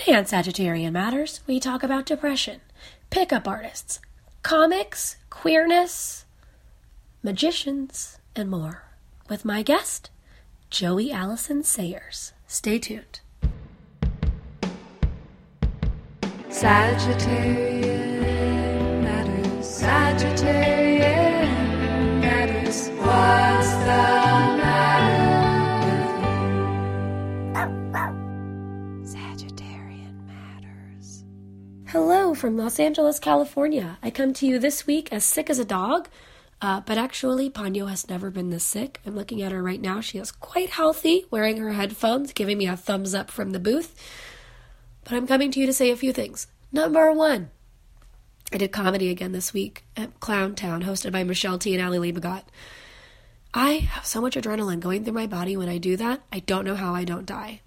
Today on Sagittarian Matters, we talk about depression, pickup artists, comics, queerness, magicians, and more. With my guest, Joey Alison Sayers. Stay tuned. Sagittarian matters. Sagittarian matters. What's the Hello from Los Angeles, California. I come to you this week as sick as a dog, uh, but actually, Ponyo has never been this sick. I'm looking at her right now. She is quite healthy, wearing her headphones, giving me a thumbs up from the booth. But I'm coming to you to say a few things. Number one, I did comedy again this week at Clown Town, hosted by Michelle Tea and Ali Liebegott. I have so much adrenaline going through my body when I do that, I don't know how I don't die.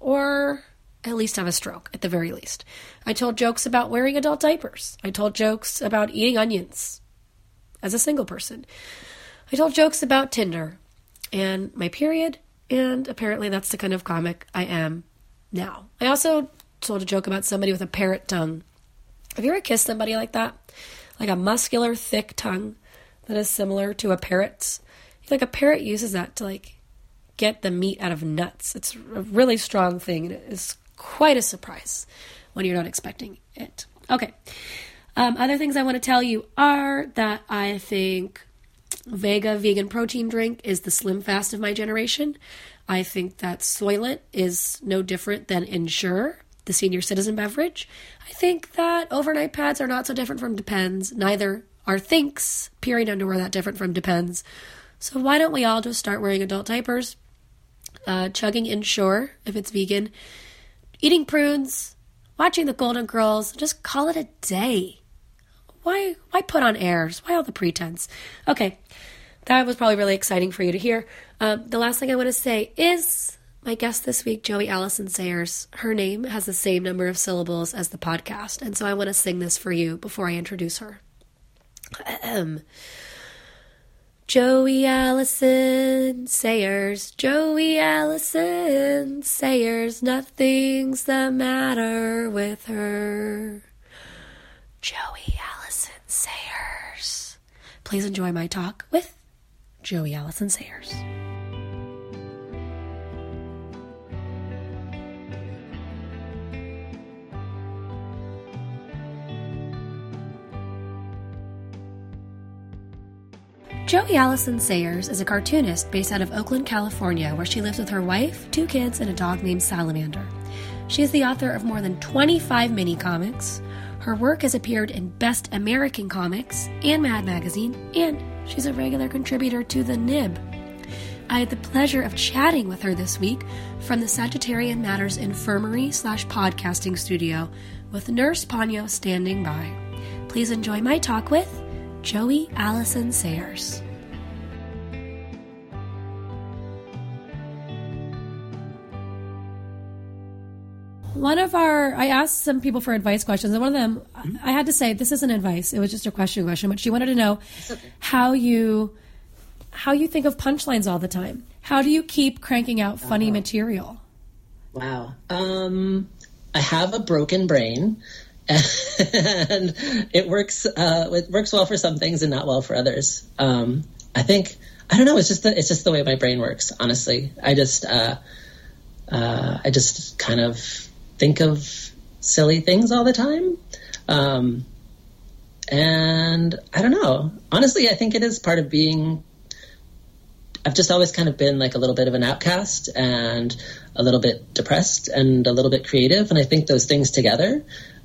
Or at least have a stroke, at the very least. I told jokes about wearing adult diapers. I told jokes about eating onions as a single person. I told jokes about Tinder and my period, and apparently that's the kind of comic I am now. I also told a joke about somebody with a parrot tongue. Have you ever kissed somebody like that? Like a muscular, thick tongue that is similar to a parrot's? Like a parrot uses that to like get the meat out of nuts. It's a really strong thing, it is quite a surprise when you're not expecting it. Okay. Um, other things I want to tell you are that I think Vega vegan protein drink is the slim fast of my generation. I think that Soylent is no different than Ensure, the senior citizen beverage. I think that overnight pads are not so different from Depends. Neither are Thinx, period underwear, that different from Depends. So why don't we all just start wearing adult diapers, uh, chugging Ensure if it's vegan, eating prunes, watching the Golden Girls, just call it a day. Why why put on airs? Why all the pretense? Okay, that was probably really exciting for you to hear. Um, the last thing I want to say is my guest this week, Joey Alison Sayers. Her name has the same number of syllables as the podcast, and so I want to sing this for you before I introduce her. Joey Alison Sayers, Joey Alison Sayers, nothing's the matter with her. Joey Alison Sayers. Please enjoy my talk with Joey Alison Sayers. Joey Alison Sayers is a cartoonist based out of Oakland, California, where she lives with her wife, two kids, and a dog named Salamander. She is the author of more than 25 mini comics. Her work has appeared in Best American Comics and Mad Magazine, and she's a regular contributor to The Nib. I had the pleasure of chatting with her this week from the Sagittarian Matters Infirmary slash podcasting studio with Nurse Ponyo standing by. Please enjoy my talk with Joey Alison Sayers. One of our, I asked some people for advice questions, and one of them, I had to say, this isn't advice. It was just a question question, but she wanted to know how you, how you think of punchlines all the time. How do you keep cranking out funny material? Wow. Um, I have a broken brain, and it works. Uh, it works well for some things and not well for others. Um, I think I don't know. It's just the, it's just the way my brain works. Honestly, I just uh, uh, I just kind of think of silly things all the time. Um, and I don't know. Honestly, I think it is part of being I've just always kind of been like a little bit of an outcast and a little bit depressed and a little bit creative. And I think those things together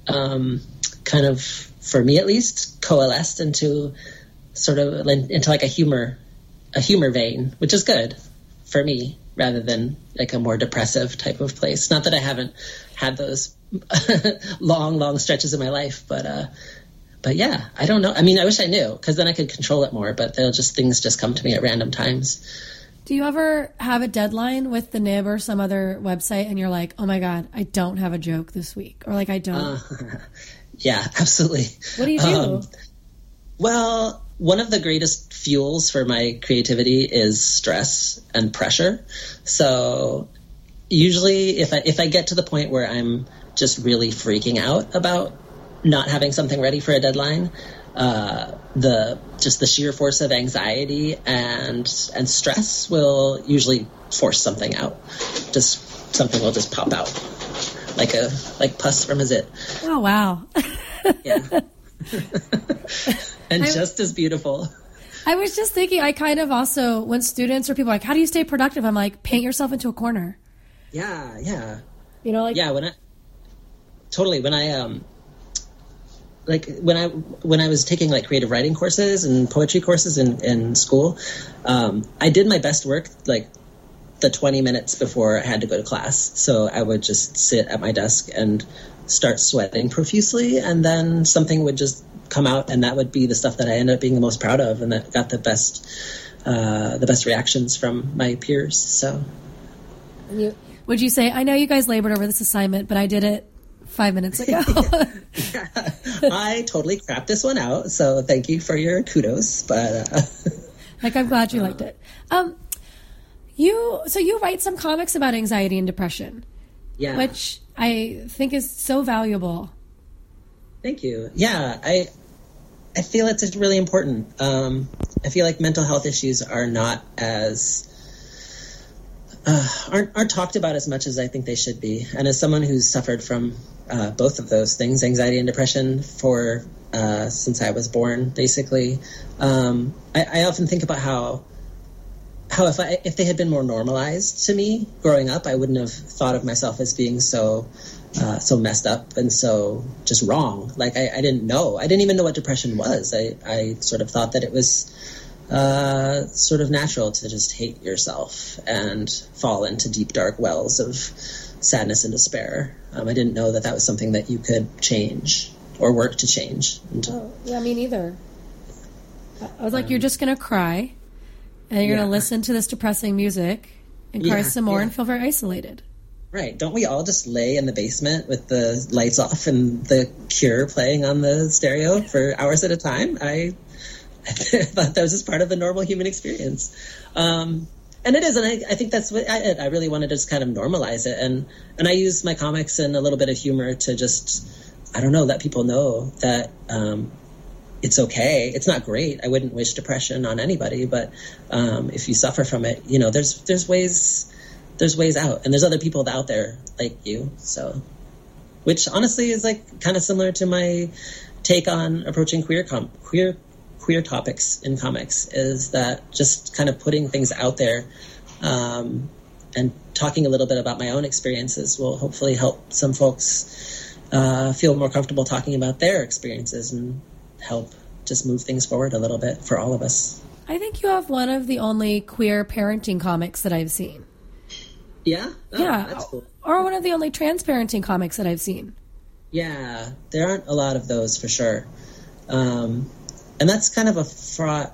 um, kind of, for me at least, coalesced into sort of into like a humor, a humor vein, which is good for me rather than like a more depressive type of place. Not that I haven't had those long, long stretches of my life, but uh, but yeah, I don't know. I mean, I wish I knew because then I could control it more. But they'll just things just come to me at random times. Do you ever have a deadline with the Nib or some other website and you're like, oh my God, I don't have a joke this week? Or like, I don't. Uh, yeah, absolutely. What do you do? Um, well, one of the greatest fuels for my creativity is stress and pressure. So usually if I if I get to the point where I'm just really freaking out about not having something ready for a deadline, uh, the just the sheer force of anxiety and and stress will usually force something out. Just something will just pop out like a like pus from a zit. Oh wow. Yeah. and just as beautiful. I was just thinking, I kind of also, when students or people are like, how do you stay productive? I'm like, paint yourself into a corner. Yeah, yeah. You know, like, yeah when i totally when i um like when i when i was taking like creative writing courses and poetry courses in in school um i did my best work like the 20 minutes before i had to go to class. So i would just sit at my desk and start sweating profusely and then something would just come out and that would be the stuff that i ended up being the most proud of and that got the best uh, the best reactions from my peers so. You, would you say, I know you guys labored over this assignment, but I did it five minutes ago? I totally crapped this one out, so thank you for your kudos. But uh, like, I'm glad you liked it. Um, you so you write some comics about anxiety and depression, yeah, which I think is so valuable. Thank you. Yeah, I I feel it's really important. Um, I feel like mental health issues are not as uh, aren't aren't talked about as much as I think they should be. And as someone who's suffered from uh, both of those things, anxiety and depression, for uh, since I was born, basically, um, I, I, often think about how how if I if they had been more normalized to me growing up, I wouldn't have thought of myself as being so. Uh, so messed up and so just wrong. Like I, I didn't know. I didn't even know what depression was. I, I sort of thought that it was uh, sort of natural to just hate yourself and fall into deep dark wells of sadness and despair. Um, I didn't know that that was something that you could change or work to change. And, oh, yeah, me neither. I was like, um, you're just going to cry and you're yeah. going to listen to this depressing music and cry yeah, some more yeah. and feel very isolated. Right. Don't we all just lay in the basement with the lights off and the cure playing on the stereo for hours at a time? I I thought that was just part of the normal human experience. Um, and it is, and I, I think that's what I, I really wanted to just kind of normalize it, and and I use my comics and a little bit of humor to just, I don't know, let people know that um, it's okay. It's not great. I wouldn't wish depression on anybody, but um, if you suffer from it, you know, there's there's ways there's ways out, and there's other people out there like you. So, which honestly is like kind of similar to my take on approaching queer com- queer queer topics in comics is that just kind of putting things out there um, and talking a little bit about my own experiences will hopefully help some folks uh, feel more comfortable talking about their experiences and help just move things forward a little bit for all of us. I think you have one of the only queer parenting comics that I've seen. Yeah? Oh, yeah. Cool. Or one of the only trans parenting comics that I've seen. Yeah, there aren't a lot of those for sure. Um, and that's kind of a fraught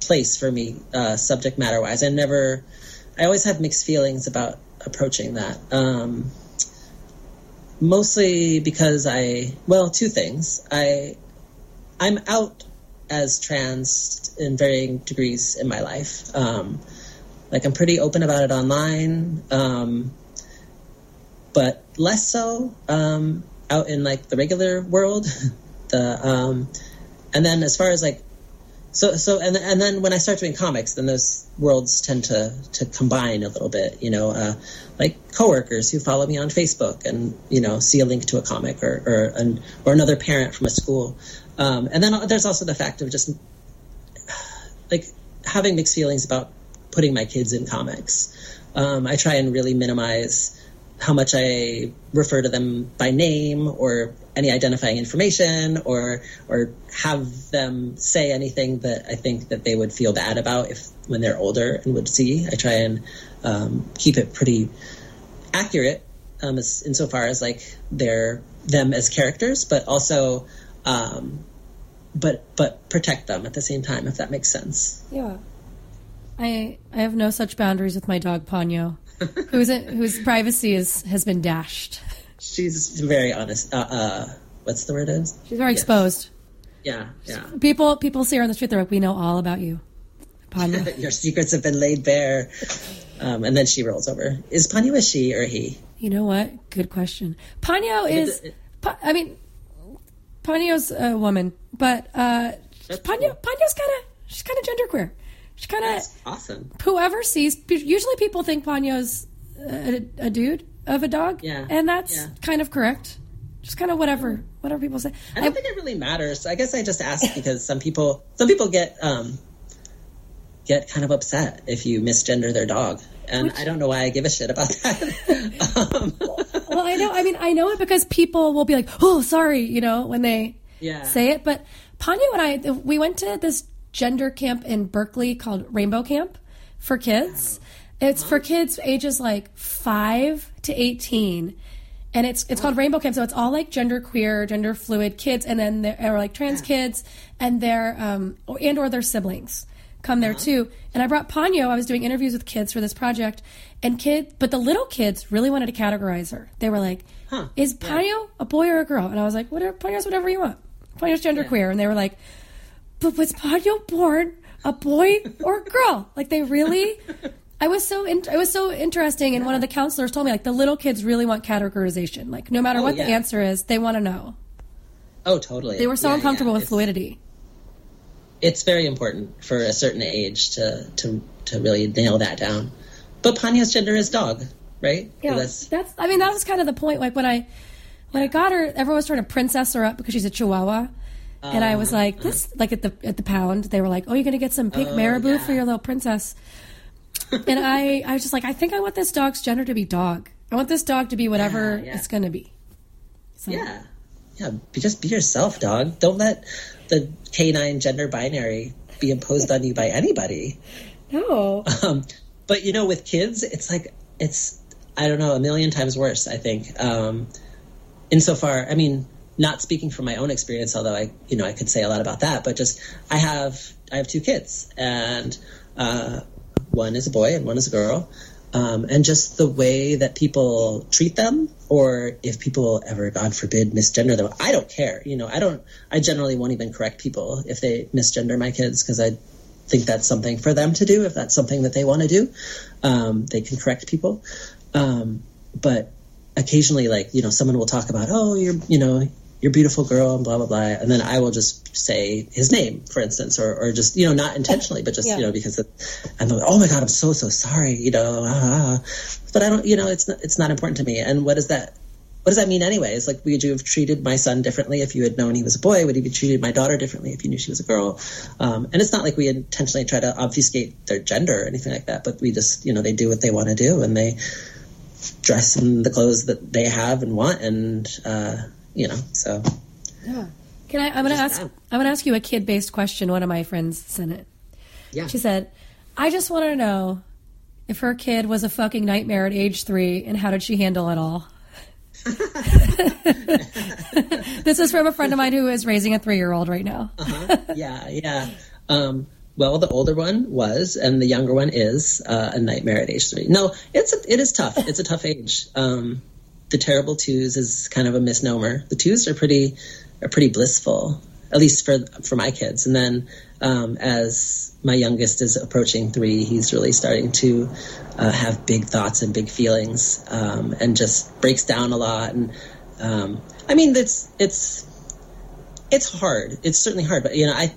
place for me, uh, subject matter wise. I never, I always have mixed feelings about approaching that. Um, mostly because I, well, two things. I, I'm out as trans in varying degrees in my life. Um, like I'm pretty open about it online, um, but less so um, out in like the regular world. the um, and then as far as like so so and and then when I start doing comics, then those worlds tend to to combine a little bit. You know, uh, like coworkers who follow me on Facebook and you know see a link to a comic or or an, or another parent from a school. Um, and then there's also the fact of just like having mixed feelings about putting my kids in comics. Um, I try and really minimize how much I refer to them by name or any identifying information or or have them say anything that I think that they would feel bad about if when they're older and would see. I try and um, keep it pretty accurate um, as, insofar as like they're them as characters, but also um, but but protect them at the same time if that makes sense. Yeah. I I have no such boundaries with my dog Ponyo whose whose privacy is has been dashed. She's very honest. Uh, uh, what's the word is? She's very yes. exposed. Yeah, yeah. People people see her on the street. They're like, "We know all about you, Ponyo. Your secrets have been laid bare. Um, and then she rolls over. Is Ponyo a she or he? You know what? Good question. Ponyo is. Pa- I mean, Ponyo's a woman, but uh, Ponyo cool. Ponyo's kind of she's kind of genderqueer. She's kind of awesome. whoever sees. Usually, people think Ponyo's a, a dude of a dog, Yeah. and that's Yeah. kind of correct. Just kind of whatever whatever people say. I don't think it really matters. I guess I just asked because some people some people get um, get kind of upset if you misgender their dog, and I don't know why I give a shit about that. um, well, I know. I mean, I know it because people will be like, "Oh, sorry," you know, when they Yeah. say it. But Ponyo and I, we went to this gender camp in Berkeley called Rainbow Camp for kids. It's for kids ages like five to eighteen, and it's it's called Rainbow Camp. So it's all like gender queer, gender fluid kids, and then there are like trans kids, and their um or, and or their siblings come there too. And I brought Ponyo. I was doing interviews with kids for this project, and kid, but the little kids really wanted to categorize her. They were like, Huh. "Is Ponyo a boy or a girl?" And I was like, "Whatever, Ponyo's whatever you want. Ponyo's genderqueer." And they were like, "But was Ponyo born a boy or a girl?" Like they really. I was so in, it was so interesting, and one of the counselors told me like the little kids really want categorization. Like no matter Oh, what the answer is, they want to know. oh, totally. They were so Yeah, uncomfortable yeah. with It's- fluidity. It's very important for a certain age to to to really nail that down. But Ponyo's gender is dog, right? Yeah, That's- that's. I mean, that was kind of the point. Like when I when I got her, everyone was trying to princess her up because she's a Chihuahua, and I was like, this like at the at the pound, they were like, oh, you're gonna get some pink marabou yeah. for your little princess, and I I was just like, I think I want this dog's gender to be dog. I want this dog to be whatever Yeah, yeah. it's gonna be. So, Yeah. Yeah. Be, just be yourself, dog. Don't let the canine gender binary be imposed on you by anybody. No. Um, but you know, with kids, it's like, it's, I don't know, a million times worse, I think. Um, insofar, I mean, not speaking from my own experience, although I, you know, I could say a lot about that, but just, I have, I have two kids and, uh, one is a boy and one is a girl. Um, and just the way that people treat them, or if people ever, God forbid, misgender them, I don't care. You know, I don't, I generally won't even correct people if they misgender my kids because I think that's something for them to do. If that's something that they want to do, um, they can correct people. Um, but occasionally, like, you know, someone will talk about, oh, you're, you know, you're beautiful girl and blah, blah, blah. And then I will just say his name, for instance, or, or just, you know, not intentionally, but just, Yeah. you know, because it, I'm like, oh my God, I'm so, so sorry, you know, ah, ah. but I don't, you know, it's not, it's not important to me. And what does that, what does that mean anyways? Like, would you have treated my son differently if you had known he was a boy? Would you have treated my daughter differently if you knew she was a girl? Um, and it's not like we intentionally try to obfuscate their gender or anything like that, but we just, you know, they do what they want to do and they dress in the clothes that they have and want. And, uh, you know, so Yeah. Can I? I'm gonna ask. now. I'm gonna ask you a kid based question. One of my friends sent it. yeah. She said, "I just want to know if her kid was a fucking nightmare at age three, and how did she handle it all?" this is from a friend of mine who is raising a three-year-old right now. yeah, yeah. Um, well, the older one was, and the younger one is uh, a nightmare at age three. No, it's a, it is tough. It's a tough age. Um, the terrible twos is kind of a misnomer. The twos are pretty are pretty blissful, at least for for my kids. And then um, as my youngest is approaching three, he's really starting to uh, have big thoughts and big feelings, um, and just breaks down a lot. And um, I mean, it's it's it's hard. It's certainly hard, but you know, I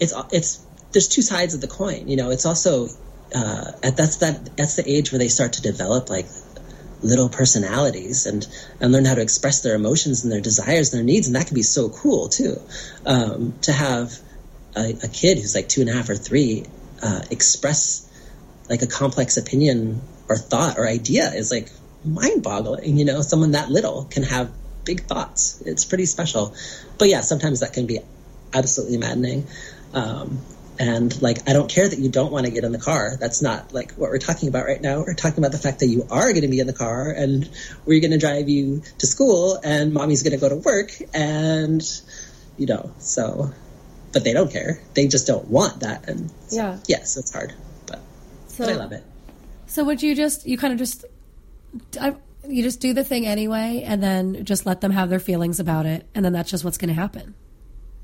it's it's there's two sides of the coin. You know, it's also uh, at that's that that's the age where they start to develop like little personalities and and learn how to express their emotions and their desires and their needs, and that can be so cool too. Um, to have a, a kid who's like two and a half or three uh, express like a complex opinion or thought or idea is like mind boggling. You know, someone that little can have big thoughts. It's pretty special. But yeah, sometimes that can be absolutely maddening. Um, and like, I don't care that you don't want to get in the car. That's not like what we're talking about right now. We're talking about the fact that you are going to be in the car and we're going to drive you to school and mommy's going to go to work and, you know, so, but they don't care. They just don't want that. And so, Yeah. yes, it's hard, but, So, but I love it. So would you just you kind of just I, you just do the thing anyway, and then just let them have their feelings about it, and then that's just what's going to happen.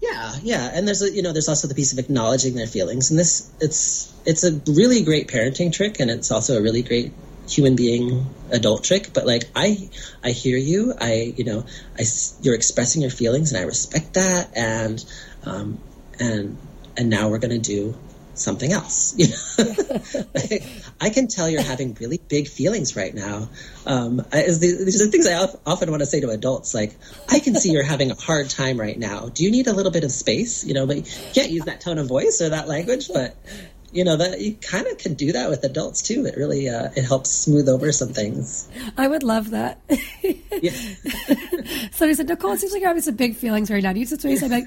Yeah, yeah, and there's a you know there's also the piece of acknowledging their feelings, and this it's it's a really great parenting trick, and it's also a really great human being adult trick. But like I I hear you, I you know I you're expressing your feelings, and I respect that, and um, and and now we're gonna do something else. You know, I can tell you're having really big feelings right now. Um, these are things I of- often want to say to adults. Like, I can see you're having a hard time right now. Do you need a little bit of space? You know, but you can't use that tone of voice or that language. But you know that you kind of can do that with adults too. It really uh, it helps smooth over some things. I would love that. Yeah. he said, Nicole, it seems like you're having some big feelings right now. Do you need some space? I'm like,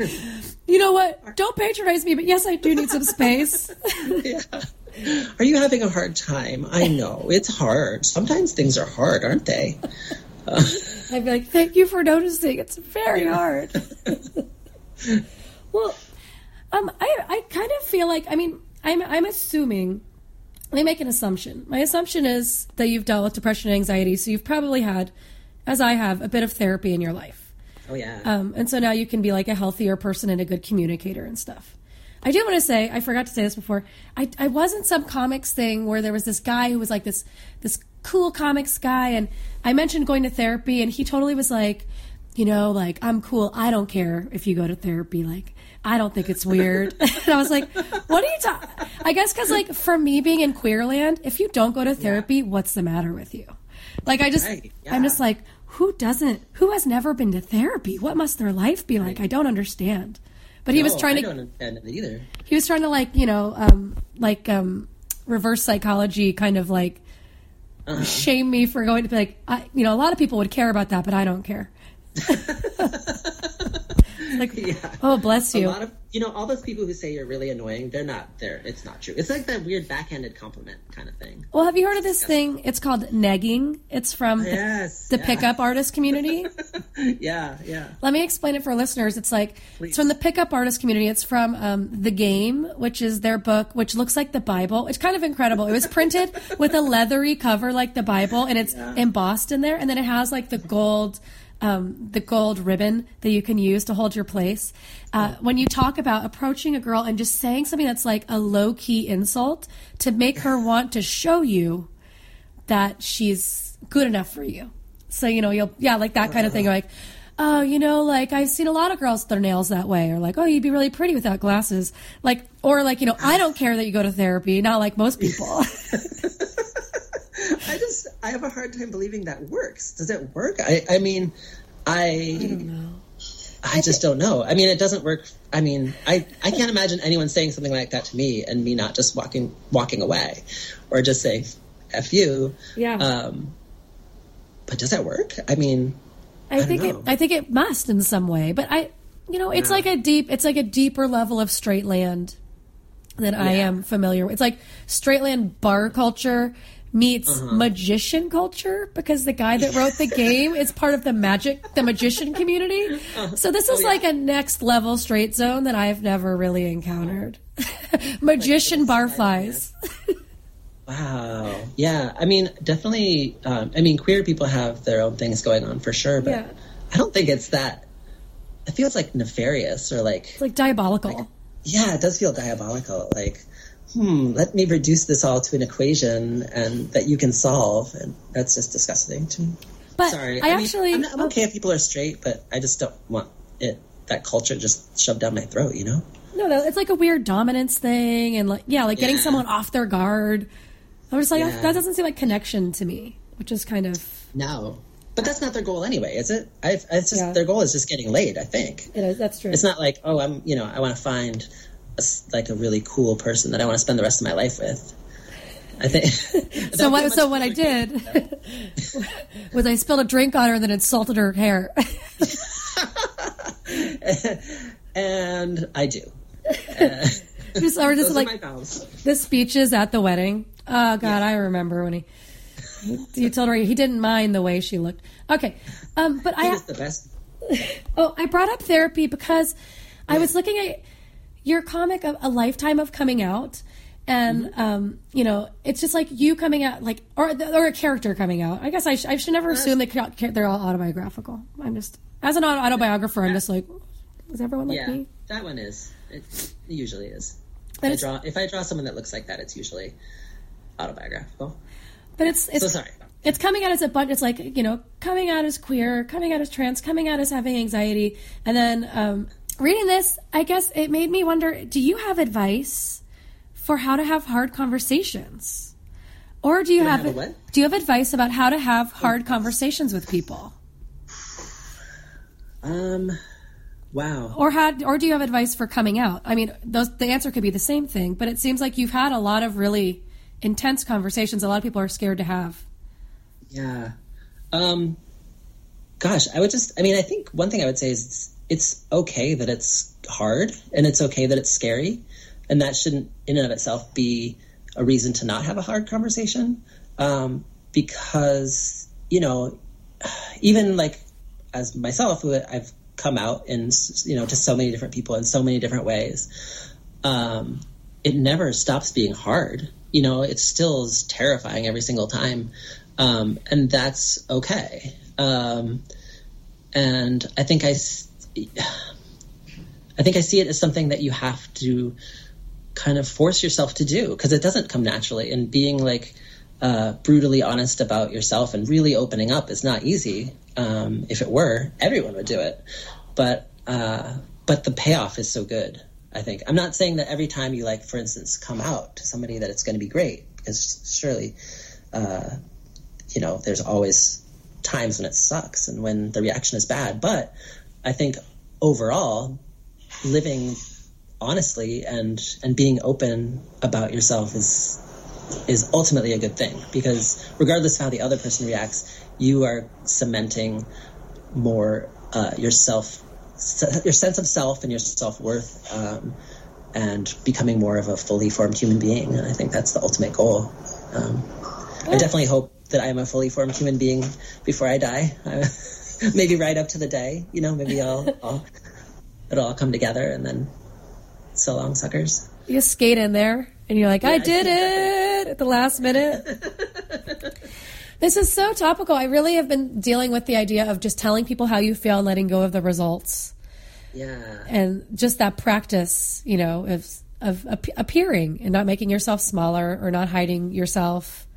you know what? Don't patronize me, but yes, I do need some space. yeah. Are you having a hard time? I know it's hard. Sometimes things are hard, aren't they? I'd be like, thank you for noticing. It's very hard. well, um, I, I kind of feel like, I mean, I'm, I'm assuming, let me make an assumption. My assumption is that you've dealt with depression and anxiety, so you've probably had, as I have, a bit of therapy in your life. Oh yeah. Um, and so now you can be like a healthier person and a good communicator and stuff. I do want to say, I forgot to say this before. I, I was in some comics thing where there was this guy who was like this this cool comics guy, and I mentioned going to therapy, and he totally was like, you know, like I'm cool. I don't care if you go to therapy. Like I don't think it's weird. and I was like, what are you talking? I guess because like for me being in Queerland, if you don't go to therapy, what's the matter with you? Like I just, Right, I'm just like, who doesn't? Who has never been to therapy? What must their life be like? I don't understand. But he was No, trying I to don't understand it either. he was trying to like you know um like um reverse psychology kind of like Uh-huh. shame me for going to be like I, you know a lot of people would care about that but i don't care like Yeah. oh bless you. A lot of you know all those people who say you're really annoying. They're not there. It's not true. It's like that weird backhanded compliment kind of thing. well have you heard of this thing it's called negging it's from the, Yes. the yeah. pickup artist community Yeah. Yeah. Let me explain it for listeners. It's like Please. it's from the pickup artist community. It's from um, the Game, which is their book, which looks like the Bible. It's kind of incredible. It was printed with a leathery cover like the Bible, and it's embossed in there, and then it has like the gold. Um, the gold ribbon that you can use to hold your place. Uh, when you talk about approaching a girl and just saying something that's like a low key insult to make her want to show you that she's good enough for you. So, you know, you'll, yeah, like that kind of thing. You're like, oh, you know, like I've seen a lot of girls with their nails that way. Or like, oh, you'd be really pretty without glasses. Like, or like, you know, I don't care that you go to therapy, not like most people. I just I have a hard time believing that works. Does it work? I I mean, I I, know. just don't know. I mean, it doesn't work. I mean, I I can't imagine anyone saying something like that to me and me not just walking walking away, or just saying "f you." Yeah. Um, but does that work? I mean, I think it. I think it must in some way, but I, you know, it's like a deep, it's like a deeper level of straight land than I am familiar with. It's like straight land bar culture meets Uh-huh. magician culture because the guy that wrote the game is part of the magic, the magician community. So this is Oh, yeah. like a next level straight zone that I've never really encountered. magician barflies. Wow. Yeah. I mean, definitely. Um, I mean, queer people have their own things going on for sure, but Yeah. I don't think it's that. It feels like nefarious or like, It's like diabolical. yeah, it does feel diabolical. Like, hmm, let me reduce this all to an equation and that you can solve, and that's just disgusting to me. But Sorry. I, mean, actually, I'm, I'm okay if people are straight, but I just don't want it that culture just shoved down my throat. You know? No, no, it's like a weird dominance thing, and like yeah, like getting Yeah. someone off their guard. I was like, Yeah. that doesn't seem like connection to me, which is kind of No. But that's not their goal anyway, is it? I, it's just Yeah. their goal is just getting laid. I think. it is. That's true. It's not like, oh, I'm, you know, I want to find a like a really cool person that I want to spend the rest of my life with. I think. so what? So what I did was I spilled a drink on her and then insulted her hair. and I do. just or just like are my vows. the speeches at the wedding. Oh God, I remember when he. You told her he didn't mind the way she looked. Okay, um, but He I was the best. Oh, I brought up therapy because I was looking at your comic of a lifetime of coming out, and Mm-hmm. um, you know, it's just like you coming out, like or or a character coming out. I guess I, sh- I should never assume that they're all autobiographical. I'm just as an autobiographer, I'm just like, is everyone like Yeah. me? that one is. It, usually is. I draw if I draw someone that looks like that, it's usually autobiographical. but it's it's So sorry. it's coming out as a bunch. It's like you know, coming out as queer, coming out as trans, coming out as having anxiety, and then um, reading this, I guess it made me wonder: Do you have advice for how to have hard conversations, or do you have, have do you have advice about how to have hard conversations with people, Um, wow. or had or do you have advice for coming out? I mean, those the answer could be the same thing, but it seems like you've had a lot of really intense conversations. A lot of people are scared to have. Yeah. Um, gosh, I would just, I mean, I think one thing I would say is it's, okay that it's hard and it's okay that it's scary. And that shouldn't, in and of itself, be a reason to not have a hard conversation. Um, because, you know, even like as myself, I've come out and, you know, to so many different people in so many different ways, um, it never stops being hard. You know, it still is terrifying every single time. Um, and that's okay. Um, and I think I, I think I see it as something that you have to kind of force yourself to do because it doesn't come naturally. And being like uh, brutally honest about yourself and really opening up is not easy. Um, if it were, everyone would do it. But uh, but the payoff is so good. I think I'm not saying that every time you like, for instance, come out to somebody that it's going to be great because surely, uh, you know, there's always times when it sucks and when the reaction is bad. But I think overall, living honestly and and being open about yourself is is ultimately a good thing because regardless of how the other person reacts, you are cementing more uh, yourself, your sense of self and your self worth, um, and becoming more of a fully formed human being. And I think that's the ultimate goal. Um, I definitely hope that I am a fully formed human being before I die. maybe right up to the day, you know. Maybe I'll, I'll it'll all come together, and then so long, suckers. You skate in there and you're like, I I did see it at the last minute. this is so topical. I really have been dealing with the idea of just telling people how you feel and letting go of the results. Yeah. And just that practice, you know, of, of ap- appearing and not making yourself smaller or not hiding yourself.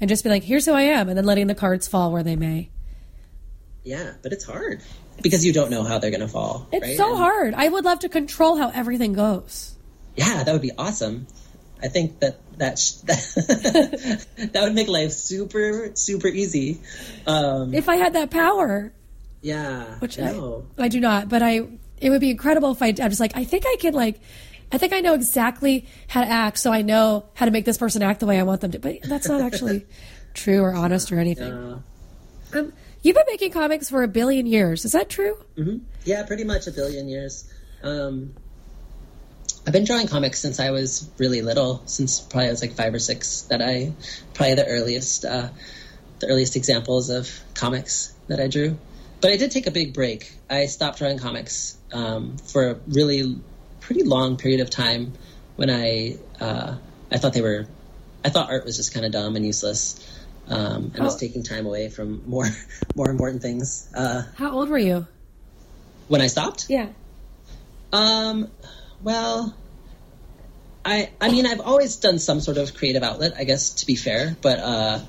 And just be like, here's who I am. And then letting the cards fall where they may. Yeah, but it's hard because you don't know how they're going to fall. It's right? so And- hard. I would love to control how everything goes. Yeah, that would be awesome. I think that that sh- that, would make life super super easy. Um, If I had that power, yeah, which I I. I do not, but I it would be incredible if I I was like I think I could like I think I know exactly how to act, so I know how to make this person act the way I want them to. But that's not actually true or honest or anything. Uh, Um, you've been making comics for a billion years. Is that true? yeah, pretty much a billion years. Um, I've been drawing comics since I was really little, since probably I was like five or six. That I probably the earliest, uh, the earliest examples of comics that I drew. But I did take a big break. I stopped drawing comics um, for a really pretty long period of time when I uh, I thought they were I thought art was just kind of dumb and useless. Um, and was Oh. taking time away from more more important things. Uh, How old were you? when I stopped, Yeah. um, well, I I mean I've always done some sort of creative outlet, I guess to be fair, but uh,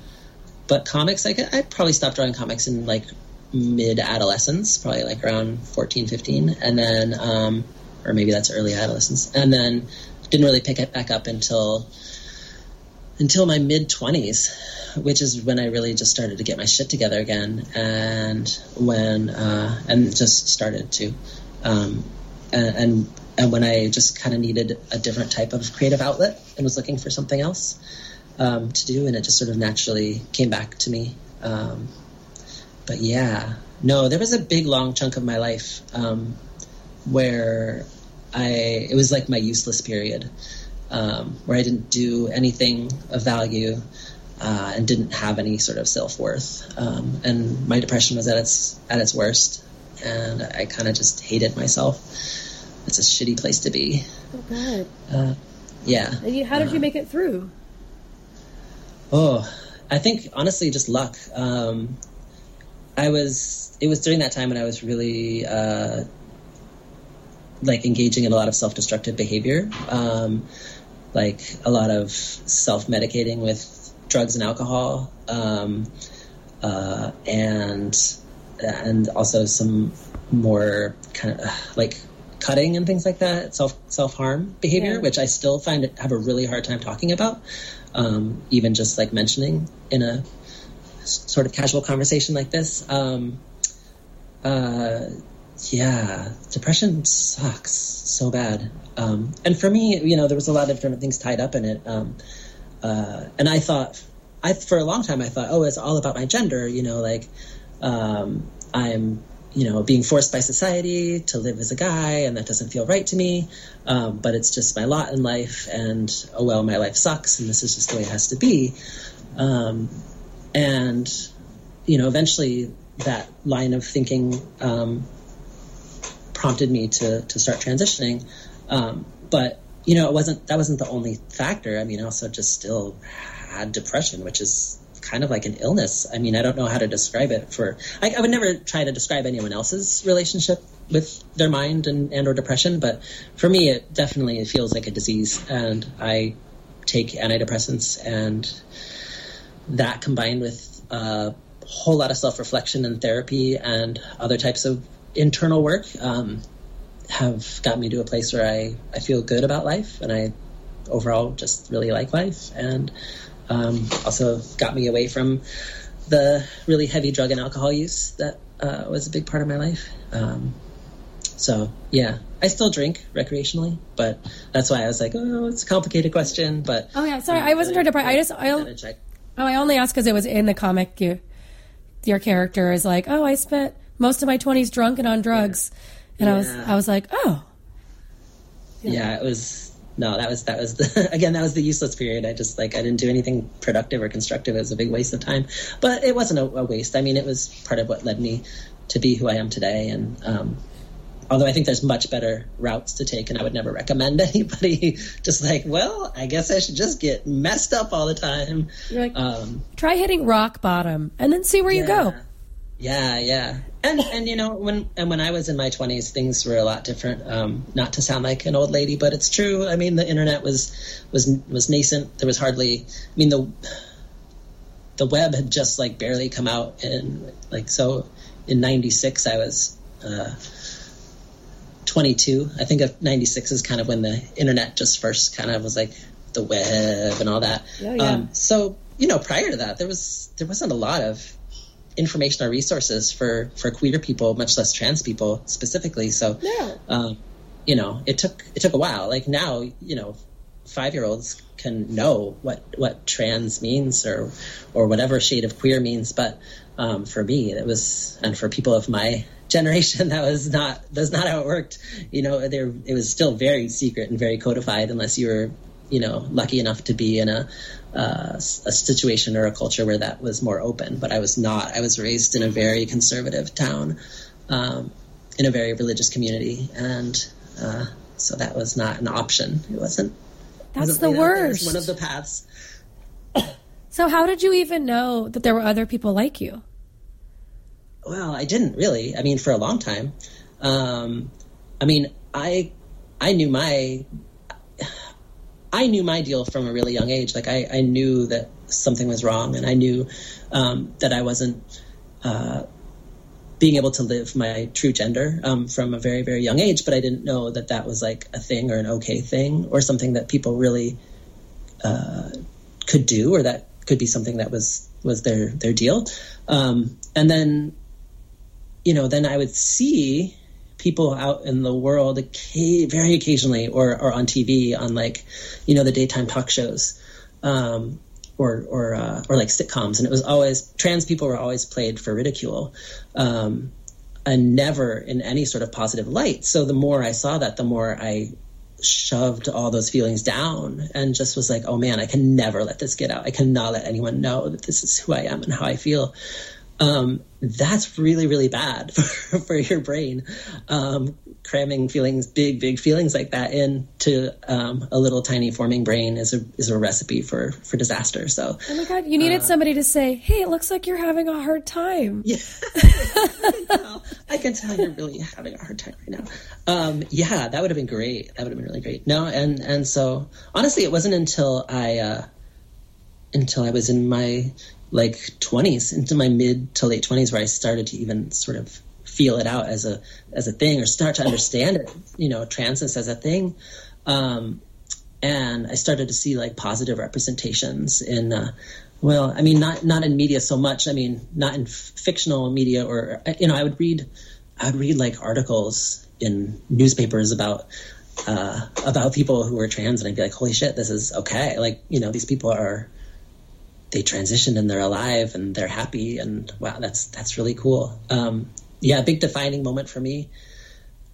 but comics I I probably stopped drawing comics in like mid adolescence, probably like around 14, 15, and then um, or maybe that's early adolescence, and then didn't really pick it back up until until my mid 20s, which is when I really just started to get my shit together again, and when uh, and just started to, um, and, and and when I just kind of needed a different type of creative outlet and was looking for something else um, to do, and it just sort of naturally came back to me. Um, but yeah, no, there was a big long chunk of my life um, where I it was like my useless period um, where I didn't do anything of value uh, and didn't have any sort of self worth. Um, and my depression was at its at its worst, and I kind of just hated myself. It's a shitty place to be. Oh God. Uh, yeah. And you, how did you make it through? Oh, I think honestly, just luck. Um, I was. It was during that time when I was really uh, like engaging in a lot of self-destructive behavior, um, like a lot of self-medicating with drugs and alcohol, um, uh, and and also some more kind of uh, like cutting and things like that, self self harm behavior, Yeah. which I still find it, have a really hard time talking about, um, even just like mentioning in a sort of casual conversation like this. Um, uh, yeah, depression sucks so bad. Um, and for me, you know, there was a lot of different things tied up in it. Um, uh, and I thought, I for a long time I thought, oh, it's all about my gender. You know, like um, I'm, you know, being forced by society to live as a guy, and that doesn't feel right to me. Um, but it's just my lot in life, and oh well, my life sucks, and this is just the way it has to be. Um, and you know, eventually that line of thinking um, prompted me to to start transitioning. Um, but you know, it wasn't that wasn't the only factor. I mean, I also just still had depression, which is kind of like an illness. I mean, I don't know how to describe it. For I, I would never try to describe anyone else's relationship with their mind and, and or depression, but for me, it definitely it feels like a disease, and I take antidepressants, and that combined with a whole lot of self reflection and therapy and other types of internal work um, have got me to a place where I, I feel good about life and I overall just really like life and um, also got me away from the really heavy drug and alcohol use that uh, was a big part of my life. Um, so yeah, I still drink recreationally, but that's why I was like, oh, it's a complicated question. But Oh yeah, sorry, I wasn't trying to. Pry. I just I, Gotta check. oh I only asked because it was in the comic. You, your character is like, oh, I spent most of my twenties drunk and on drugs, and I was I was like, oh, yeah. It was no that was that was the again that was the useless period. I just like i didn't do anything productive or constructive. It was a big waste of time. But it wasn't a, a waste. I mean it was part of what led me to be who i am today. And um although i think there's much better routes to take and i would never recommend anybody just like well i guess i should just get messed up all the time. Like, um try hitting rock bottom and then see where you go. Yeah, yeah. And and you know when and when I was in my twenties, things were a lot different. Um, not to sound like an old lady, but it's true. I mean, the internet was was was nascent. There was hardly. I mean the the web had just like barely come out, and like so in '96, I was. Uh, 22. I think of 96 is kind of when the internet just first kind of was like the web and all that. Yeah, yeah. Um, so, you know, prior to that, there was, there wasn't a lot of information or resources for, for queer people, much less trans people specifically. So, Yeah. um, you know, it took, it took a while. Like now, you know, five year olds can know what, what trans means or, or whatever shade of queer means. But, um, for me, it was, and for people of my generation, that was not, that's not how it worked. You know, there, it was still very secret and very codified unless you were, you know, lucky enough to be in a, uh, a situation or a culture where that was more open. But I was not. I was raised in a very conservative town, um, in a very religious community, and uh, so that was not an option. It wasn't. That's wasn't the laid out there as worst. One of the paths. So how did you even know that there were other people like you? Well, I didn't really. I mean, for a long time. Um, I mean, I I knew my I knew my deal from a really young age. Like I, I knew that something was wrong, and I knew um, that I wasn't uh, being able to live my true gender um, from a very very young age. But I didn't know that that was like a thing or an okay thing or something that people really uh, could do, or that could be something that was was their their deal. Um, and then, you know, then I would see people out in the world very occasionally or, or on TV on like, you know, the daytime talk shows. Um, or or uh, or like sitcoms, and it was always trans people were always played for ridicule, um, and never in any sort of positive light. So the more I saw that, the more I shoved all those feelings down and just was like, oh man, I can never let this get out. I cannot let anyone know that this is who I am and how I feel. Um, that's really, really bad for, for your brain. Um, cramming feelings, big, big feelings like that into um, a little tiny forming brain is a is a recipe for for disaster. So Oh my god, you needed somebody to say, "Hey, it looks like you're having a hard time." yeah, Well, I can tell you're really having a hard time right now. Um, yeah, that would have been great. That would have been really great. No, and and so honestly, it wasn't until I uh, until I was in my like 20s, into my mid to late 20s, where I started to even sort of feel it out as a as a thing or start to understand it. You know, transness as a thing. Um, and I started to see like positive representations in, uh, well, I mean, not not in media so much. I mean, not in f- fictional media, or you know, I would read, I would read like articles in newspapers about uh, about people who were trans, and I'd be like, holy shit, this is okay. Like, you know, these people are they transitioned and they're alive and they're happy, and wow, that's that's really cool. Um, yeah, a big defining moment for me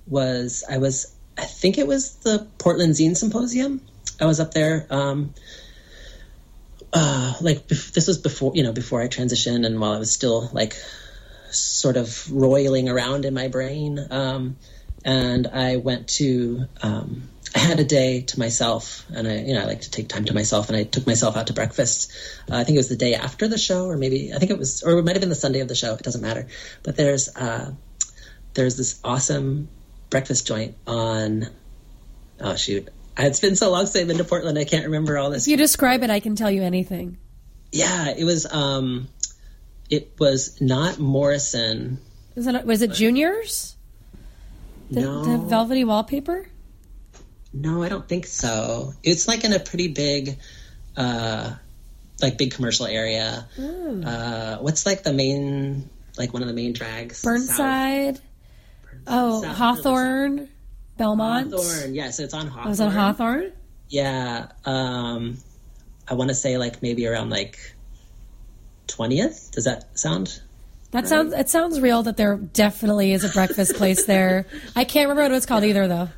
was I was I think it was the Portland Zine Symposium. I was up there. Um, uh, like this was before you know before I transitioned and while I was still like sort of roiling around in my brain. Um, and I went to um, I had a day to myself, and I you know I like to take time to myself, and I took myself out to breakfast. Uh, I think it was the day after the show, or maybe I think it was, or it might have been the Sunday of the show. It doesn't matter. But there's uh, there's this awesome breakfast joint on. Oh shoot! It's been so long since I've been to Portland. I can't remember all this. If you describe it, I can tell you anything. Yeah, it was. Um, it was not Morrison. Was it, was it Juniors? The, no, the velvety wallpaper? No, I don't think so. It's like in a pretty big, uh, like big commercial area. Uh, what's like the main, like one of the main drags? Burnside? Oh, South- Hawthorne? Belmont? Hawthorne. Yes, it's on Hawthorne. Was it Hawthorne? Yeah. Um, I want to say like maybe around like twentieth. Does that sound? That sounds it sounds real that there definitely is a breakfast place there. I can't remember what it's called either though.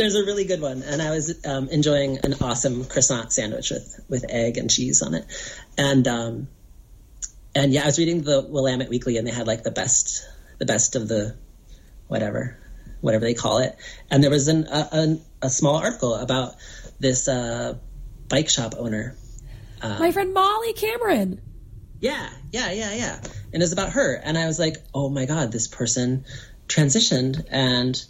There's a really good one, and I was um, enjoying an awesome croissant sandwich with with egg and cheese on it, and um, and yeah, I was reading the Willamette Weekly, and they had like the best the best of the whatever whatever they call it, and there was an, a, a, a small article about this uh, bike shop owner. My friend Molly Cameron. Yeah, yeah, yeah, yeah. And it was about her. And I was like, oh my God, this person transitioned and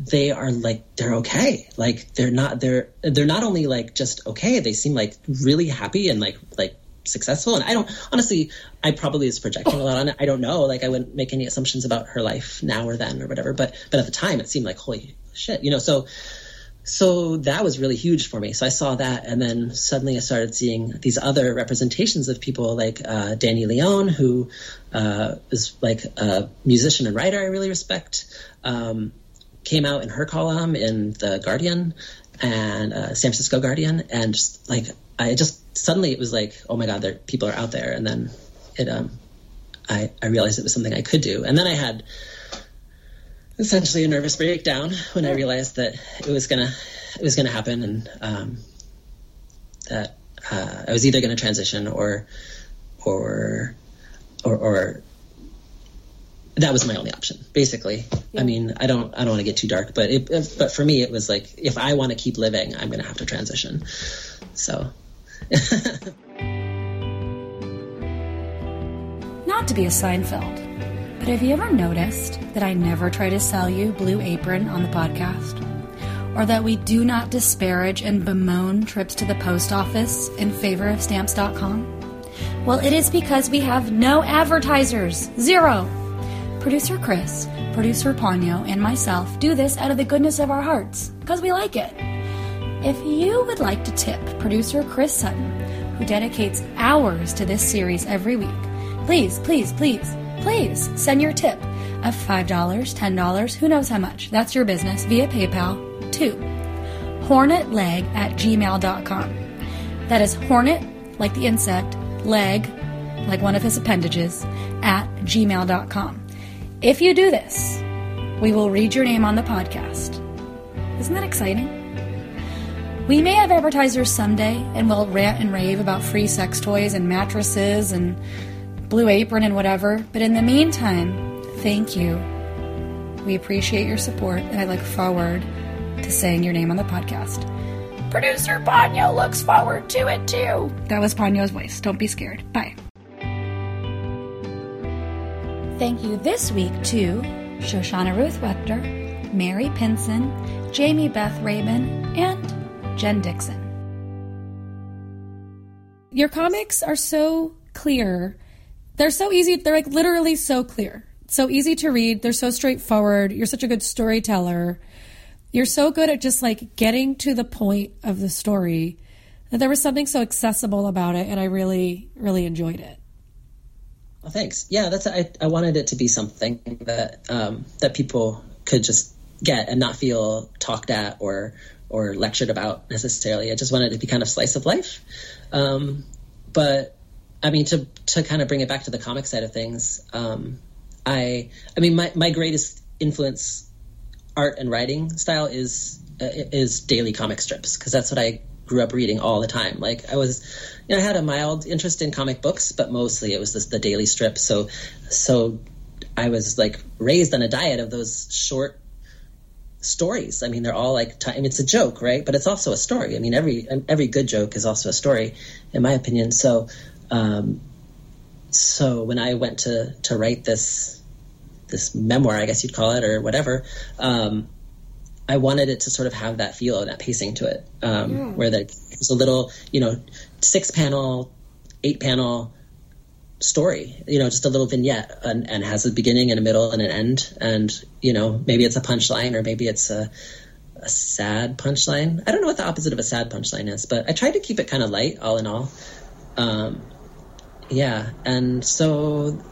they are like they're okay. Like they're not they're they're not only like just okay, they seem like really happy and like like successful. And I don't honestly I probably was projecting a lot on it. I don't know. Like I wouldn't make any assumptions about her life now or then or whatever. But but at the time it seemed like holy shit, you know, so so that was really huge for me. So I saw that, and then suddenly I started seeing these other representations of people like uh, Danny Leone, who uh, is like a musician and writer I really respect. Um, came out in her column in the Guardian and uh, San Francisco Guardian, and just like I just suddenly it was like, oh my god, there people are out there, and then it um, I I realized it was something I could do, and then I had essentially a nervous breakdown when I realized that it was gonna it was gonna happen and um, that uh, I was either gonna transition or or or, or that was my only option basically i mean i don't i don't want to get too dark but it, but for me it was like if i want to keep living i'm going to have to transition so Not to be a Seinfeld, but have you ever noticed that I never try to sell you Blue Apron on the podcast? Or that we do not disparage and bemoan trips to the post office in favor of stamps.com? Well, it is because we have no advertisers. Zero. Producer Chris, producer Ponyo, and myself do this out of the goodness of our hearts, because we like it. If you would like to tip producer Chris Sutton, who dedicates hours to this series every week, please, please, please, please send your tip of $5, $10, who knows how much. That's your business via PayPal to hornetleg at gmail.com. That is hornet, like the insect, leg, like one of his appendages, at gmail.com. If you do this, we will read your name on the podcast. Isn't that exciting? We may have advertisers someday and we'll rant and rave about free sex toys and mattresses and Blue Apron and whatever, but in the meantime, thank you. We appreciate your support, and I look forward to saying your name on the podcast. Producer Ponyo looks forward to it too. That was Ponyo's voice. Don't be scared. Bye. Thank you this week to Shoshana Ruth Wechter, Mary Pinson, Jamie Beth Rabin, and Jen Dixon. Your comics are so clear. They're so easy. They're like literally so clear. So easy to read. They're so straightforward. You're such a good storyteller. You're so good at just like getting to the point of the story. that there was something so accessible about it, and I really, really enjoyed it. Well, thanks. Yeah, that's I, I wanted it to be something that um, that people could just get and not feel talked at or or lectured about necessarily. I just wanted it to be kind of slice of life. Um, but I mean, to to kind of bring it back to the comic side of things, um, I I mean, my my greatest influence, art and writing style is uh, is daily comic strips because that's what I grew up reading all the time. Like I was, you know, I had a mild interest in comic books, but mostly it was this, the daily strip. So, so I was like raised on a diet of those short stories. I mean, they're all like, t- I mean, it's a joke, right? But it's also a story. I mean, every every good joke is also a story, in my opinion. So, um, so when I went to to write this this memoir, I guess you'd call it, or whatever. Um, I wanted it to sort of have that feel and that pacing to it, um, where the, it was a little, you know, six panel, eight panel story, you know, just a little vignette and, and has a beginning and a middle and an end. And, you know, maybe it's a punchline or maybe it's a, a sad punchline. I don't know what the opposite of a sad punchline is, but I tried to keep it kind of light all in all. Um, yeah. And so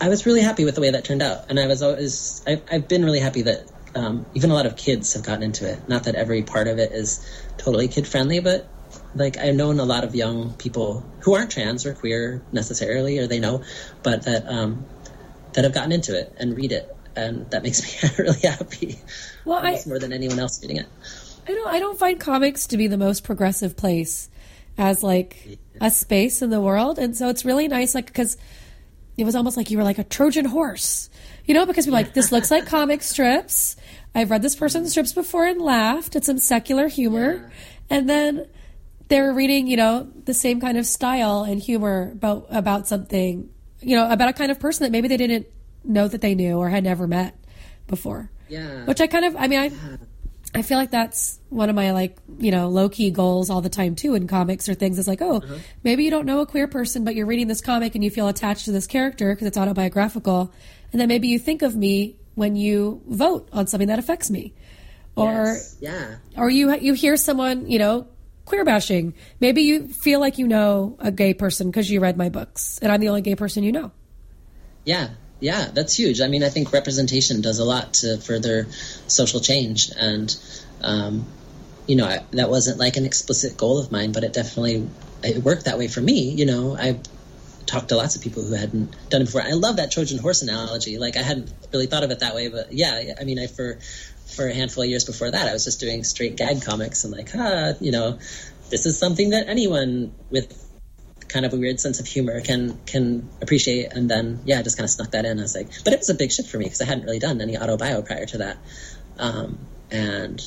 I was really happy with the way that turned out. And I was always, I, I've been really happy that um, even a lot of kids have gotten into it. Not that every part of it is totally kid friendly, but like I've known a lot of young people who aren't trans or queer necessarily, or they know, but that um, that have gotten into it and read it, and that makes me really happy. Well, I more than anyone else reading it. I don't I don't find comics to be the most progressive place as like a space in the world, and so it's really nice, like because it was almost like you were like a Trojan horse, you know, because we're like this looks like comic strips. I've read this person's strips before and laughed at some secular humor, and then they're reading, you know, the same kind of style and humor about about something, you know, about a kind of person that maybe they didn't know that they knew or had never met before. Yeah. Which I kind of, I mean, I, I feel like that's one of my like, you know, low key goals all the time too in comics or things. Is like, oh, uh-huh. maybe you don't know a queer person, but you're reading this comic and you feel attached to this character because it's autobiographical, and then maybe you think of me when you vote on something that affects me, or Yes. yeah. or you you hear someone you know queer bashing. Maybe you feel like you know a gay person because you read my books, and I'm the only gay person you know. Yeah, yeah, that's huge. I mean, I think representation does a lot to further social change, and um, you know, I, that wasn't like an explicit goal of mine, but it definitely it worked that way for me. You know, I talked to lots of people who hadn't done it before. I love that Trojan horse analogy. Like, I hadn't really thought of it that way, but yeah, I mean, I for for a handful of years before that, I was just doing straight gag comics and like, ah, you know, this is something that anyone with kind of a weird sense of humor can can appreciate. And then yeah I just kind of snuck that in. I was like but it was a big shift for me because i hadn't really done any auto bio prior to that. Um, and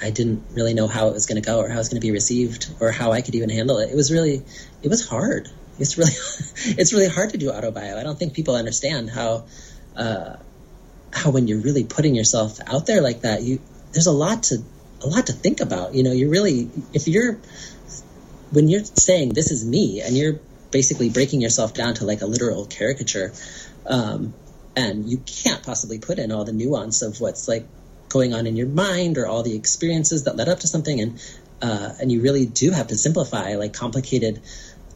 i didn't really know how it was going to go or how it was going to be received or how i could even handle it. It was really it was hard. It's really it's really hard to do auto bio i don't think people understand how uh, how when you're really putting yourself out there like that you there's a lot to a lot to think about you know you're really if you're when you're saying this is me and you're basically breaking yourself down to like a literal caricature um, and you can't possibly put in all the nuance of what's like going on in your mind or all the experiences that led up to something and uh, and you really do have to simplify like complicated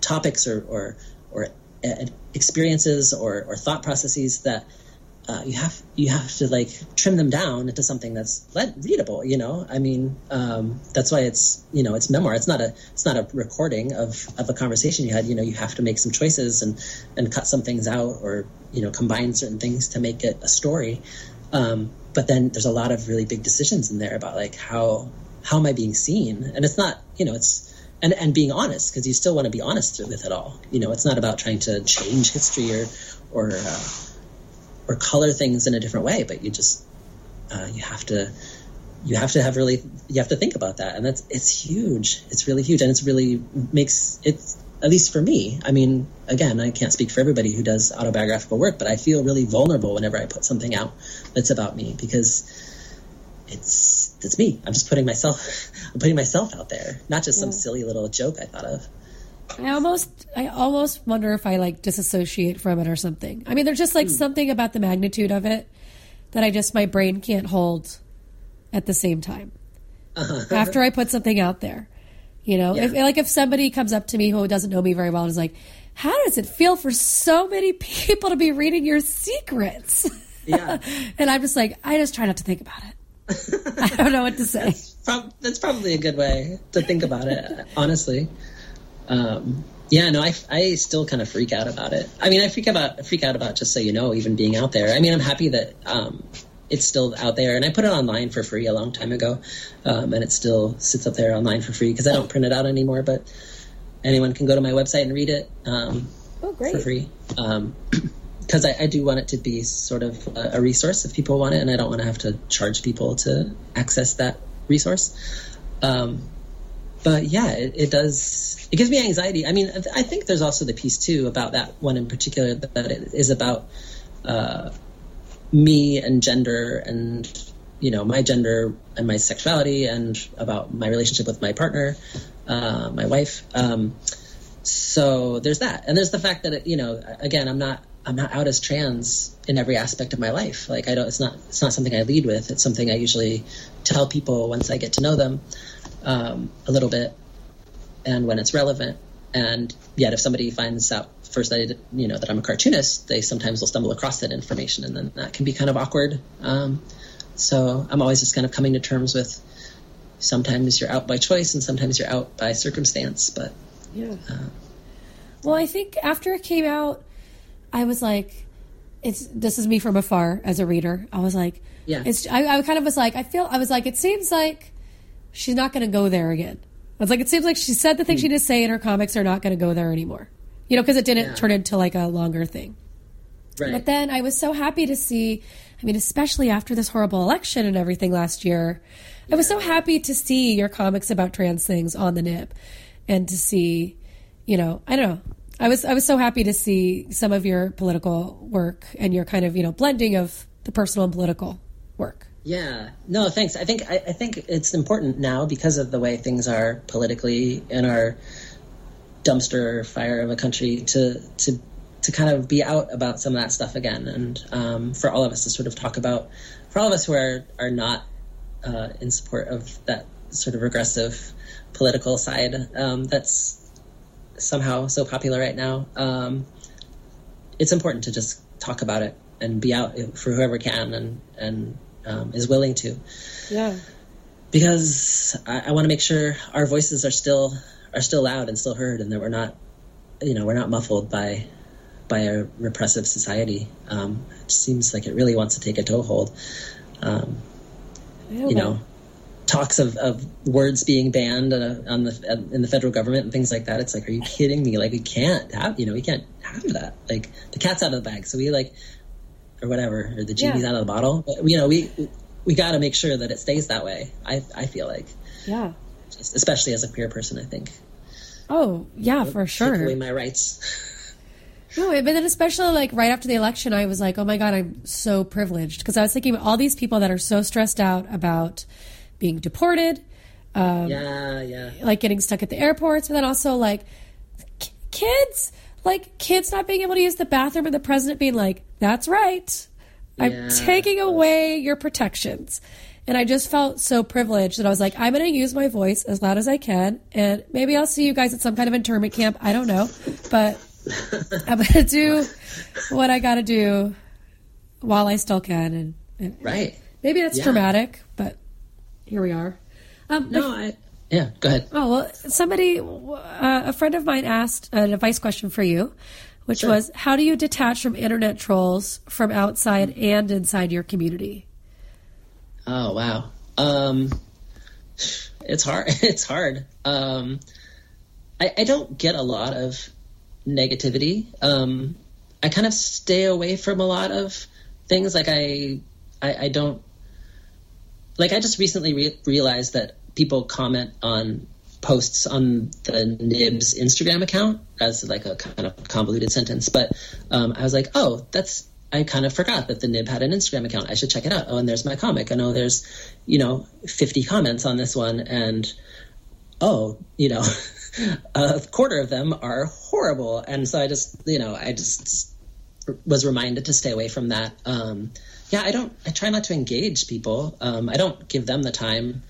topics or or, or uh, experiences or, or thought processes that uh, you have you have to like trim them down into something that's readable. You know, I mean, um, that's why it's you know it's memoir. It's not a it's not a recording of of a conversation you had. You know, you have to make some choices and and cut some things out or you know combine certain things to make it a story. Um, but then there's a lot of really big decisions in there about like how how am I being seen? And it's not you know it's and and being honest because you still want to be honest with it all. You know, it's not about trying to change history or or uh, or color things in a different way, but you just uh, you have to you have to have really you have to think about that. And that's it's huge. It's really huge. And it's really makes it at least for me i mean again i can't speak for everybody who does autobiographical work but i feel really vulnerable whenever i put something out that's about me because it's it's me. I'm just putting myself i'm putting myself out there. Not just some silly little joke i thought of I almost, I almost wonder if I like disassociate from it or something. I mean, there's just like hmm. something about the magnitude of it that I just my brain can't hold at the same time. Uh-huh. After I put something out there, you know, if, like if somebody comes up to me who doesn't know me very well and is like, "How does it feel for so many people to be reading your secrets?" yeah and I'm just like, I just try not to think about it. I don't know what to say. Prob- that's probably a good way to think about it, honestly. Um, yeah, no, I, I still kind of freak out about it. I mean, I freak about freak out about just so you know, even being out there. I mean, I'm happy that um, it's still out there, and I put it online for free a long time ago, um, and it still sits up there online for free because I don't print it out anymore. But anyone can go to my website and read it um, Oh, great. for free. Because I, I do want it to be sort of a, a resource if people want it, and I don't want to have to charge people to access that resource. Um, but yeah, it, it does. It gives me anxiety. I mean, I think there's also the piece too about that one in particular that it is about uh, me and gender and you know my gender and my sexuality and about my relationship with my partner, uh, my wife. Um, so there's that, and there's the fact that it, you know, again, I'm not I'm not out as trans in every aspect of my life. Like I don't, it's not it's not something I lead with. It's something I usually tell people once I get to know them um, a little bit, and when it's relevant. And yet, if somebody finds out first that I, you know that I'm a cartoonist, they sometimes will stumble across that information, and then that can be kind of awkward. Um, so I'm always just kind of coming to terms with. Sometimes you're out by choice, and sometimes you're out by circumstance. But Yeah. well, I think after it came out, I was like, "It's this is me from afar as a reader." I was like, Yeah. It's I, I kind of was like, I feel I was like, it seems like she's not going to go there again. I was like, it seems like she said the things she hmm. did say in her comics are not going to go there anymore. You know, because it didn't Yeah. turn into like a longer thing. right, But then I was so happy to see, I mean, especially after this horrible election and everything last year, I was so happy to see your comics about trans things on the Nib, and to see, you know, I don't know. I was I was so happy to see some of your political work and your kind of, you know, blending of the personal and political work. Yeah. No, thanks. I think I, I think it's important now because of the way things are politically in our dumpster fire of a country to to to kind of be out about some of that stuff again, and um, for all of us to sort of talk about, for all of us who are are not uh, in support of that sort of regressive political side um, that's somehow so popular right now. Um, it's important to just talk about it and be out for whoever can and and um, is willing to Yeah. because I, I want to make sure our voices are still are still loud and still heard and that we're not you know we're not muffled by by a repressive society um, it seems like it really wants to take a toehold um, you know talks of, of words being banned uh, on the in the federal government and things like that. It's like, are you kidding me? Like, we can't have you know we can't have that. Like, the cat's out of the bag, so we like or whatever, or the genie's Yeah. out of the bottle. But, you know, we we got to make sure that it stays that way. I I feel like, Yeah. just, especially as a queer person, I think Oh, yeah, for take away sure. my rights. No, but then especially like right after the election, I was like, oh my God, I'm so privileged. Because I was thinking about all these people that are so stressed out about being deported, um, yeah, yeah, like getting stuck at the airports, but then also like k- kids, like kids not being able to use the bathroom and the president being like, that's right. I'm Yeah. taking away your protections. And I just felt so privileged that I was like, I'm going to use my voice as loud as I can. And maybe I'll see you guys at some kind of internment camp. I don't know. But I'm going to do what I got to do while I still can. And, and right. maybe that's Yeah. dramatic, but here we are. Um, No, I yeah. Go ahead. Oh well, somebody, uh, a friend of mine asked an advice question for you, which Sure. was, "How do you detach from internet trolls from outside and inside your community?" Oh wow. Um, it's hard. It's hard. Um, I, I don't get a lot of negativity. Um, I kind of stay away from a lot of things. Like I, I, I don't like. I just recently re- realized that people comment on posts on the Nibs Instagram account as like a kind of convoluted sentence. But um, I was like, oh, that's. I kind of forgot that the Nib had an Instagram account. I should check it out. Oh, and there's my comic. I know there's, you know, 50 comments on this one, and oh, you know, a quarter of them are horrible. And so I just, you know, I just was reminded to stay away from that. Um, yeah, I don't, I try not to engage people. Um, I don't give them the time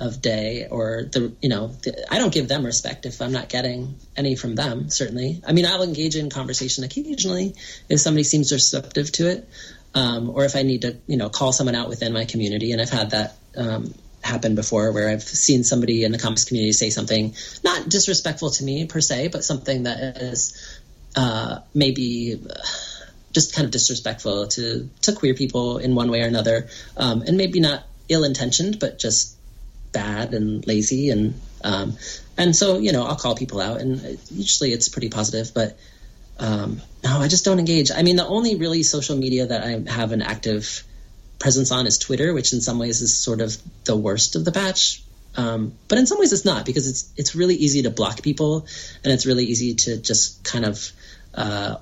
of day or the, you know, the, I don't give them respect if I'm not getting any from them, certainly. I mean, I'll engage in conversation occasionally if somebody seems receptive to it. Um, or if I need to, you know, call someone out within my community. And I've had that, um, happen before where I've seen somebody in the comics community say something not disrespectful to me per se, but something that is uh, maybe just kind of disrespectful to to queer people in one way or another, um, and maybe not ill intentioned, but just bad and lazy and um, and so you know I'll call people out, and usually it's pretty positive, but. Um, no, I just don't engage. I mean, the only really social media that I have an active presence on is Twitter, which in some ways is sort of the worst of the batch. Um, but in some ways it's not because it's it's really easy to block people and it's really easy to just kind of uh,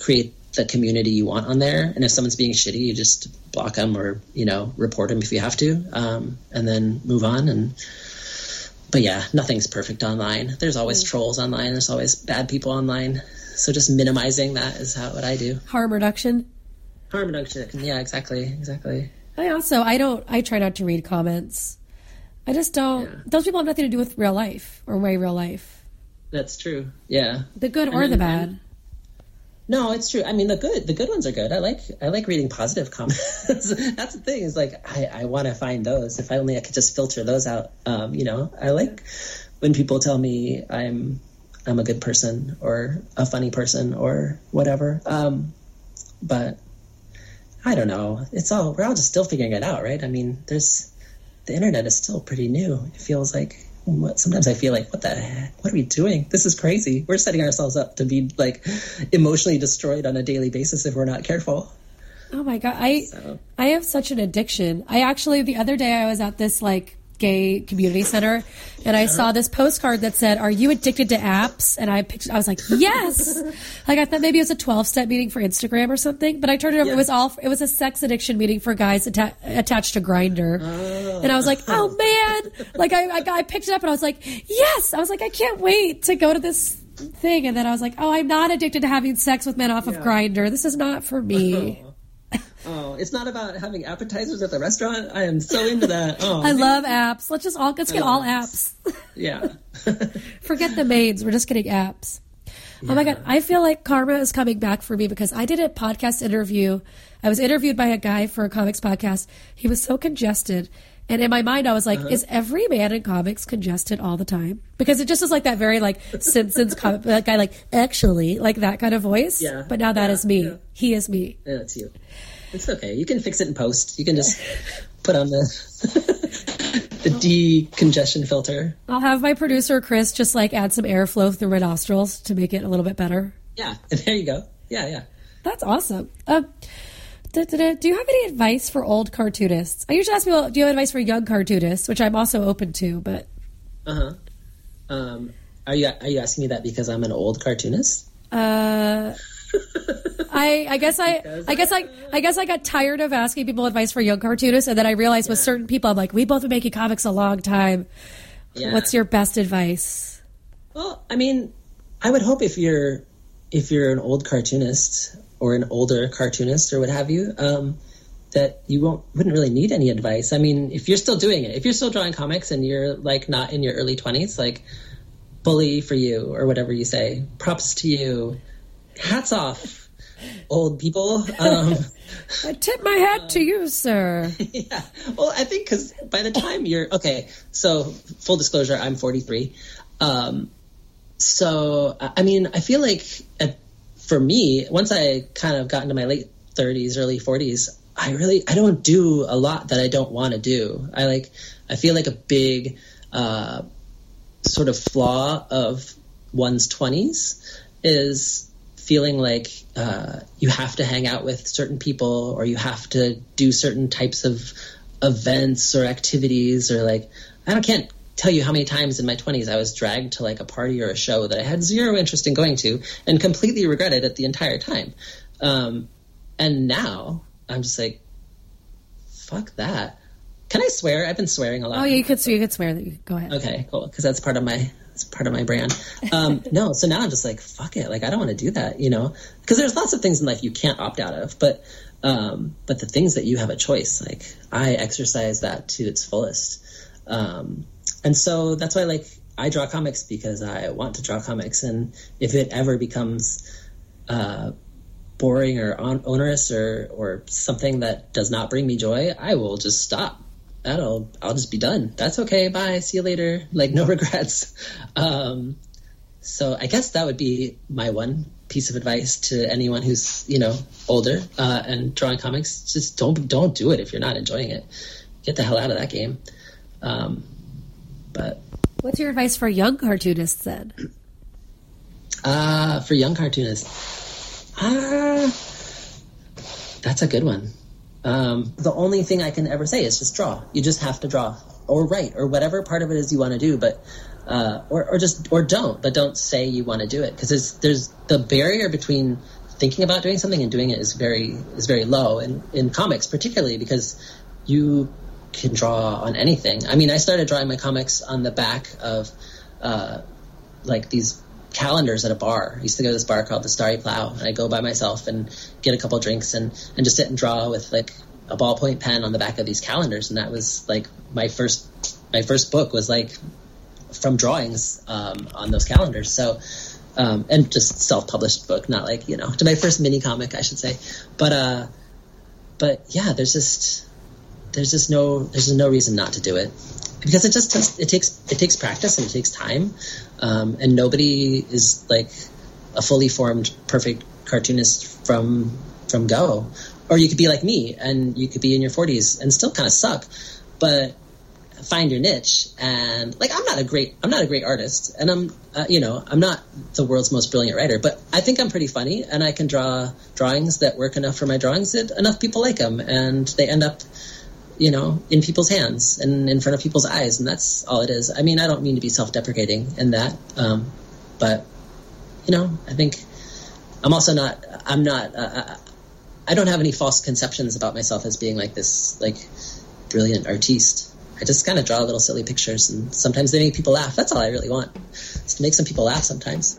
create the community you want on there. And if someone's being shitty, you just block them or you know report them if you have to, um, and then move on. And but yeah, nothing's perfect online. There's always mm. trolls online. There's always bad people online. So just minimizing that is how what I do. Harm reduction. Harm reduction. Yeah, exactly, exactly. I also I don't I try not to read comments. I just don't. Yeah. Those people have nothing to do with real life or my real life. That's true. Yeah. The good or the bad. No, it's true. I mean, the good, the good ones are good. I like, I like reading positive comments. That's the thing. Is like, I, I want to find those. If I only I could just filter those out. Um, you know, I like when people tell me I'm, I'm a good person or a funny person or whatever. Um, but I don't know. It's all we're all just still figuring it out, right? I mean, there's the internet is still pretty new. It feels like sometimes I feel like what the heck? What are we doing? This is crazy. We're setting ourselves up to be like emotionally destroyed on a daily basis if we're not careful. Oh my god, I so. I have such an addiction. I actually the other day I was at this like gay community center and I saw this postcard that said, "Are you addicted to apps?" And I picked, I was like, "Yes!" like I thought maybe it was a twelve step meeting for Instagram or something, but I turned it over. Yeah. It was all it was a sex addiction meeting for guys atta- attached to Grindr, oh. and I was like, "Oh man!" like I, I I picked it up and I was like, "Yes!" I was like, "I can't wait to go to this." thing and then I was like, "Oh, I'm not addicted to having sex with men off yeah. of Grindr. This is not for me." Oh, it's not about having appetizers at the restaurant. I am so into that. Oh, I love apps. Let's just all let's get all apps. Yeah. Forget the maids. We're just getting apps. Yeah. Oh my god, I feel like karma is coming back for me because I did a podcast interview. I was interviewed by a guy for a comics podcast. He was so congested. And in my mind, I was like, uh-huh. is every man in comics congested all the time? Because it just is like that very like Simpsons comic that guy, like actually, like that kind of voice. Yeah. But now that yeah. is me. Yeah. He is me. Yeah, it's you. It's okay. You can fix it in post. You can just put on the the decongestion filter. I'll have my producer Chris just like add some airflow through my nostrils to make it a little bit better. Yeah, there you go. Yeah, yeah. That's awesome. Uh, do you have any advice for old cartoonists? I usually ask people, do you have advice for young cartoonists, which I'm also open to, but. Uh huh. Um, are you are you asking me that because I'm an old cartoonist? Uh, I, I guess I, I guess I, I guess I got tired of asking people advice for young cartoonists, and then I realized yeah. with certain people, I'm like, we both been making comics a long time. Yeah. What's your best advice? Well, I mean, I would hope if you're if you're an old cartoonist or an older cartoonist or what have you, um, that you won't wouldn't really need any advice. I mean, if you're still doing it, if you're still drawing comics and you're like not in your early twenties, like bully for you or whatever you say, props to you hats off, old people. Um, I tip my hat um, to you, sir. Yeah. Well, I think because by the time you're okay, so full disclosure, I'm 43. Um, so I mean, I feel like at, for me, once I kind of got into my late 30s, early 40s, I really I don't do a lot that I don't want to do. I like I feel like a big uh, sort of flaw of one's 20s is feeling like uh, you have to hang out with certain people or you have to do certain types of events or activities or like I don't can't tell you how many times in my 20s I was dragged to like a party or a show that I had zero interest in going to and completely regretted it the entire time. Um, and now I'm just like, fuck that. Can I swear? I've been swearing a lot. Oh, yeah, you could, swear you could swear that you go ahead. Okay, cool. Because that's part of my it's part of my brand. Um, no, so now I'm just like, fuck it. Like I don't want to do that, you know? Because there's lots of things in life you can't opt out of, but um, but the things that you have a choice, like I exercise that to its fullest. Um, and so that's why like I draw comics because I want to draw comics, and if it ever becomes uh, boring or on- onerous or or something that does not bring me joy, I will just stop. That'll I'll just be done. That's okay. Bye. See you later. Like no regrets. Um, so I guess that would be my one piece of advice to anyone who's you know older uh, and drawing comics. Just don't don't do it if you're not enjoying it. Get the hell out of that game. Um, but What's your advice for young cartoonists then? Uh, for young cartoonists, ah, that's a good one. Um, the only thing I can ever say is just draw. You just have to draw or write or whatever part of it is you want to do, but uh, or or just or don't, but don't say you want to do it because there's there's the barrier between thinking about doing something and doing it is very is very low in in comics particularly because you can draw on anything. I mean, I started drawing my comics on the back of uh, like these calendars at a bar. I used to go to this bar called the Starry Plough, and I'd go by myself and get a couple drinks and and just sit and draw with like a ballpoint pen on the back of these calendars. And that was like my first my first book was like from drawings um, on those calendars. So. Um, and just self-published book, not like you know, to my first mini comic, I should say. But uh, but yeah, there's just there's just no there's no reason not to do it because it just does, it takes it takes practice and it takes time um, and nobody is like a fully formed perfect cartoonist from from go. Or you could be like me and you could be in your 40s and still kind of suck but find your niche. And like i'm not a great i'm not a great artist and i'm uh, you know i'm not the world's most brilliant writer but i think i'm pretty funny and i can draw drawings that work enough for my drawings that enough people like them and they end up you know, in people's hands and in front of people's eyes, and that's all it is. I mean, I don't mean to be self-deprecating in that, um, but you know, I think I'm also not. I'm not. Uh, I don't have any false conceptions about myself as being like this, like brilliant artiste. I just kind of draw little silly pictures, and sometimes they make people laugh. That's all I really want, is to make some people laugh sometimes.